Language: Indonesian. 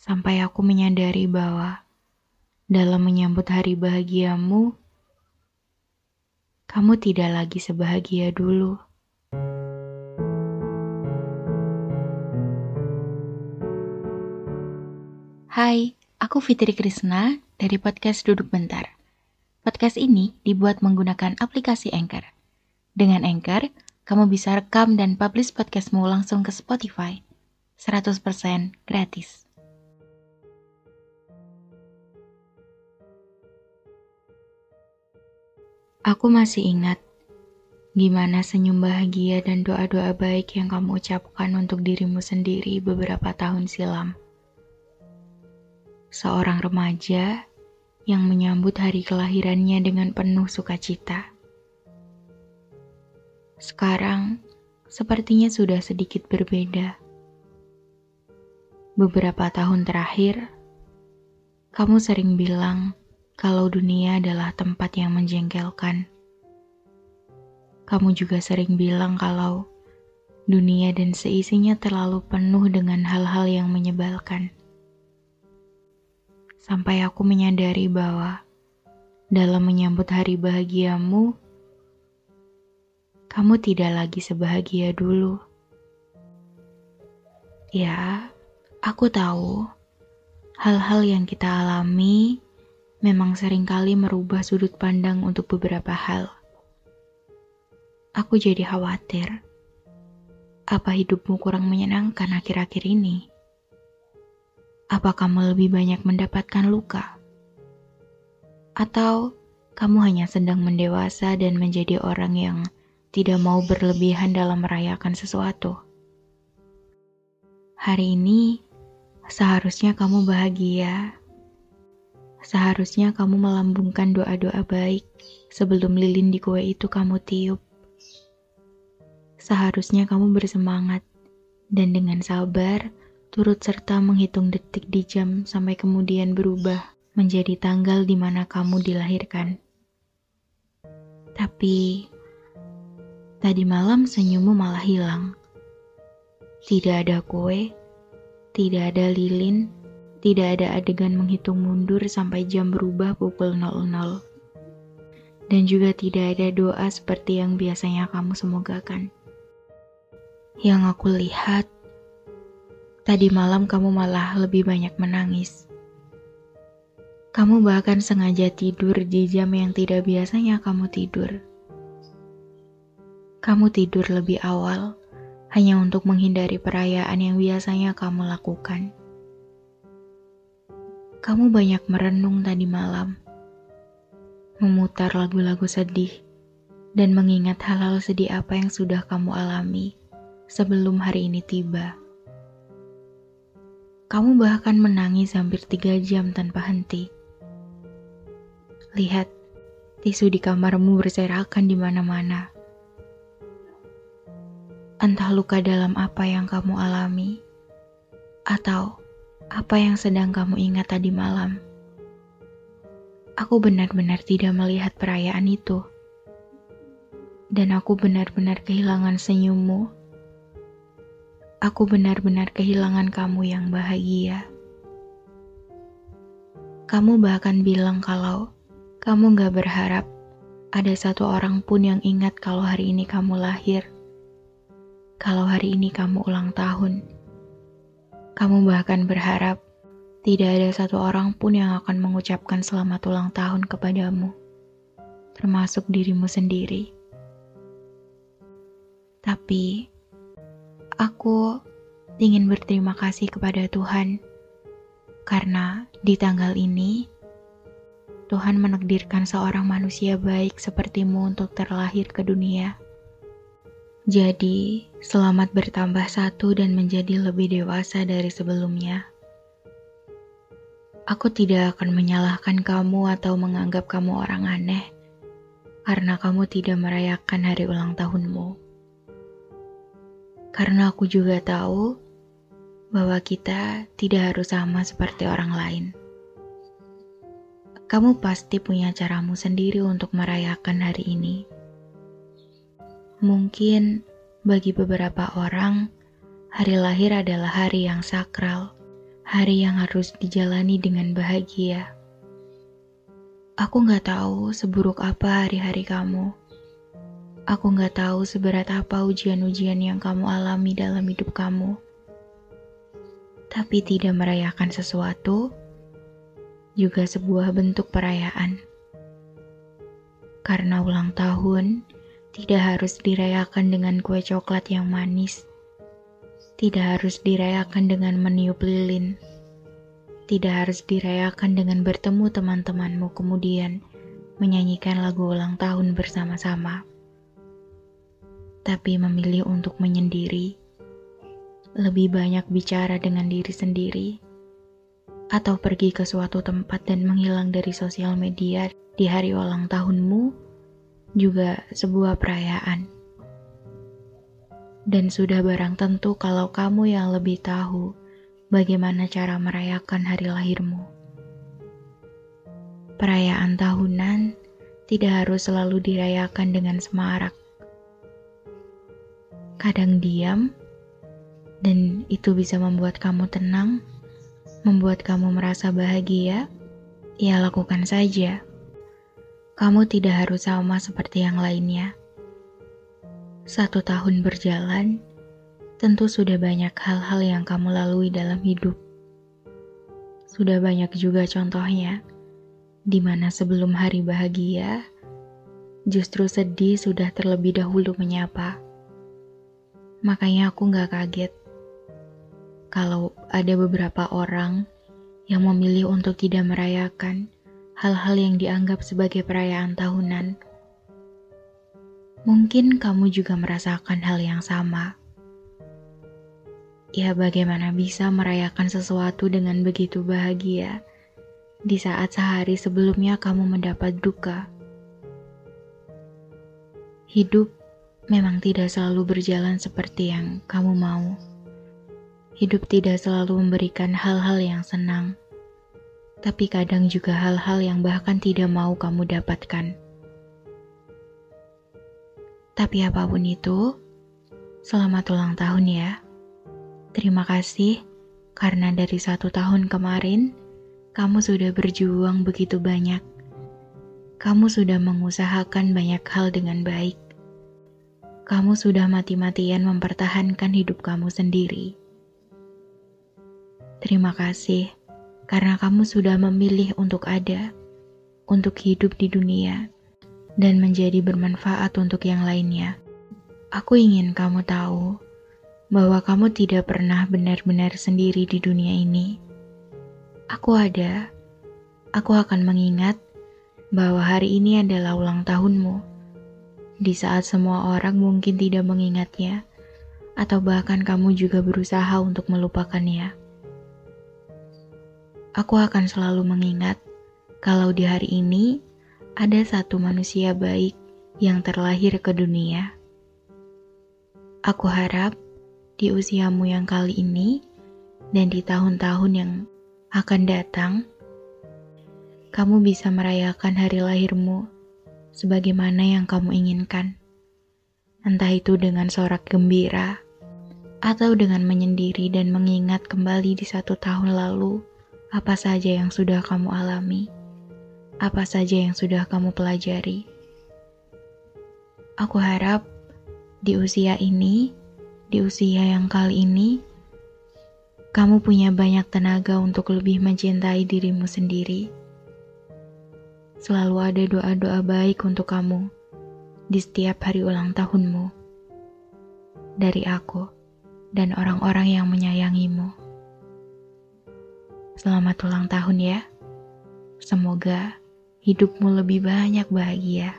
Sampai aku menyadari bahwa dalam menyambut hari bahagiamu, kamu tidak lagi sebahagia dulu. Hai, aku Fitri Krisna dari podcast Duduk Bentar. Podcast ini dibuat menggunakan aplikasi Anchor. Dengan Anchor, kamu bisa rekam dan publish podcastmu langsung ke Spotify. 100% gratis. Aku masih ingat gimana senyum bahagia dan doa-doa baik yang kamu ucapkan untuk dirimu sendiri beberapa tahun silam. Seorang remaja yang menyambut hari kelahirannya dengan penuh sukacita. Sekarang, sepertinya sudah sedikit berbeda. Beberapa tahun terakhir, kamu sering bilang kalau dunia adalah tempat yang menjengkelkan. Kamu juga sering bilang kalau dunia dan seisinya terlalu penuh dengan hal-hal yang menyebalkan. Sampai aku menyadari bahwa dalam menyambut hari bahagiamu, kamu tidak lagi sebahagia dulu. Ya, aku tahu hal-hal yang kita alami memang sering kali merubah sudut pandang untuk beberapa hal. Aku jadi khawatir. Apa hidupmu kurang menyenangkan akhir-akhir ini? Apa kamu lebih banyak mendapatkan luka? Atau kamu hanya sedang mendewasa dan menjadi orang yang tidak mau berlebihan dalam merayakan sesuatu? Hari ini seharusnya kamu bahagia Seharusnya kamu melambungkan doa-doa baik sebelum lilin di kue itu kamu tiup. Seharusnya kamu bersemangat dan dengan sabar turut serta menghitung detik di jam sampai kemudian berubah menjadi tanggal di mana kamu dilahirkan. Tapi tadi malam senyummu malah hilang. Tidak ada kue, tidak ada lilin, tidak ada adegan menghitung mundur sampai jam berubah pukul 00. Dan juga tidak ada doa seperti yang biasanya kamu semogakan. Yang aku lihat, tadi malam kamu malah lebih banyak menangis. Kamu bahkan sengaja tidur di jam yang tidak biasanya kamu tidur. Kamu tidur lebih awal hanya untuk menghindari perayaan yang biasanya kamu lakukan. Kamu banyak merenung tadi malam, memutar lagu-lagu sedih, dan mengingat hal-hal sedih apa yang sudah kamu alami sebelum hari ini tiba. Kamu bahkan menangis hampir tiga jam tanpa henti. Lihat, tisu di kamarmu berserakan di mana-mana. Entah luka dalam apa yang kamu alami, atau apa yang sedang kamu ingat tadi malam. Aku benar-benar tidak melihat perayaan itu. Dan aku benar-benar kehilangan senyummu. Aku benar-benar kehilangan kamu yang bahagia. Kamu bahkan bilang kalau kamu gak berharap ada satu orang pun yang ingat kalau hari ini kamu lahir. Kalau hari ini kamu ulang tahun kamu bahkan berharap tidak ada satu orang pun yang akan mengucapkan selamat ulang tahun kepadamu, termasuk dirimu sendiri. Tapi, aku ingin berterima kasih kepada Tuhan karena di tanggal ini Tuhan menakdirkan seorang manusia baik sepertimu untuk terlahir ke dunia. Jadi, selamat bertambah satu dan menjadi lebih dewasa dari sebelumnya. Aku tidak akan menyalahkan kamu atau menganggap kamu orang aneh karena kamu tidak merayakan hari ulang tahunmu. Karena aku juga tahu bahwa kita tidak harus sama seperti orang lain. Kamu pasti punya caramu sendiri untuk merayakan hari ini. Mungkin bagi beberapa orang, hari lahir adalah hari yang sakral, hari yang harus dijalani dengan bahagia. Aku nggak tahu seburuk apa hari-hari kamu. Aku nggak tahu seberat apa ujian-ujian yang kamu alami dalam hidup kamu. Tapi tidak merayakan sesuatu juga sebuah bentuk perayaan. Karena ulang tahun tidak harus dirayakan dengan kue coklat yang manis. Tidak harus dirayakan dengan meniup lilin. Tidak harus dirayakan dengan bertemu teman-temanmu kemudian menyanyikan lagu ulang tahun bersama-sama. Tapi memilih untuk menyendiri, lebih banyak bicara dengan diri sendiri, atau pergi ke suatu tempat dan menghilang dari sosial media di hari ulang tahunmu juga sebuah perayaan. Dan sudah barang tentu kalau kamu yang lebih tahu bagaimana cara merayakan hari lahirmu. Perayaan tahunan tidak harus selalu dirayakan dengan semarak. Kadang diam, dan itu bisa membuat kamu tenang, membuat kamu merasa bahagia, ya lakukan saja kamu tidak harus sama seperti yang lainnya. Satu tahun berjalan, tentu sudah banyak hal-hal yang kamu lalui dalam hidup. Sudah banyak juga contohnya, di mana sebelum hari bahagia, justru sedih sudah terlebih dahulu menyapa. Makanya aku gak kaget kalau ada beberapa orang yang memilih untuk tidak merayakan hal-hal yang dianggap sebagai perayaan tahunan. Mungkin kamu juga merasakan hal yang sama. Ya, bagaimana bisa merayakan sesuatu dengan begitu bahagia di saat sehari sebelumnya kamu mendapat duka? Hidup memang tidak selalu berjalan seperti yang kamu mau. Hidup tidak selalu memberikan hal-hal yang senang tapi kadang juga hal-hal yang bahkan tidak mau kamu dapatkan. Tapi apa pun itu, selamat ulang tahun ya. Terima kasih karena dari satu tahun kemarin, kamu sudah berjuang begitu banyak. Kamu sudah mengusahakan banyak hal dengan baik. Kamu sudah mati-matian mempertahankan hidup kamu sendiri. Terima kasih karena kamu sudah memilih untuk ada, untuk hidup di dunia, dan menjadi bermanfaat untuk yang lainnya. Aku ingin kamu tahu bahwa kamu tidak pernah benar-benar sendiri di dunia ini. Aku ada, aku akan mengingat bahwa hari ini adalah ulang tahunmu. Di saat semua orang mungkin tidak mengingatnya, atau bahkan kamu juga berusaha untuk melupakannya. Aku akan selalu mengingat kalau di hari ini ada satu manusia baik yang terlahir ke dunia. Aku harap di usiamu yang kali ini dan di tahun-tahun yang akan datang, kamu bisa merayakan hari lahirmu sebagaimana yang kamu inginkan. Entah itu dengan sorak gembira, atau dengan menyendiri dan mengingat kembali di satu tahun lalu apa saja yang sudah kamu alami, apa saja yang sudah kamu pelajari. Aku harap di usia ini, di usia yang kali ini, kamu punya banyak tenaga untuk lebih mencintai dirimu sendiri. Selalu ada doa-doa baik untuk kamu di setiap hari ulang tahunmu. Dari aku dan orang-orang yang menyayangimu. Selamat ulang tahun ya. Semoga hidupmu lebih banyak bahagia.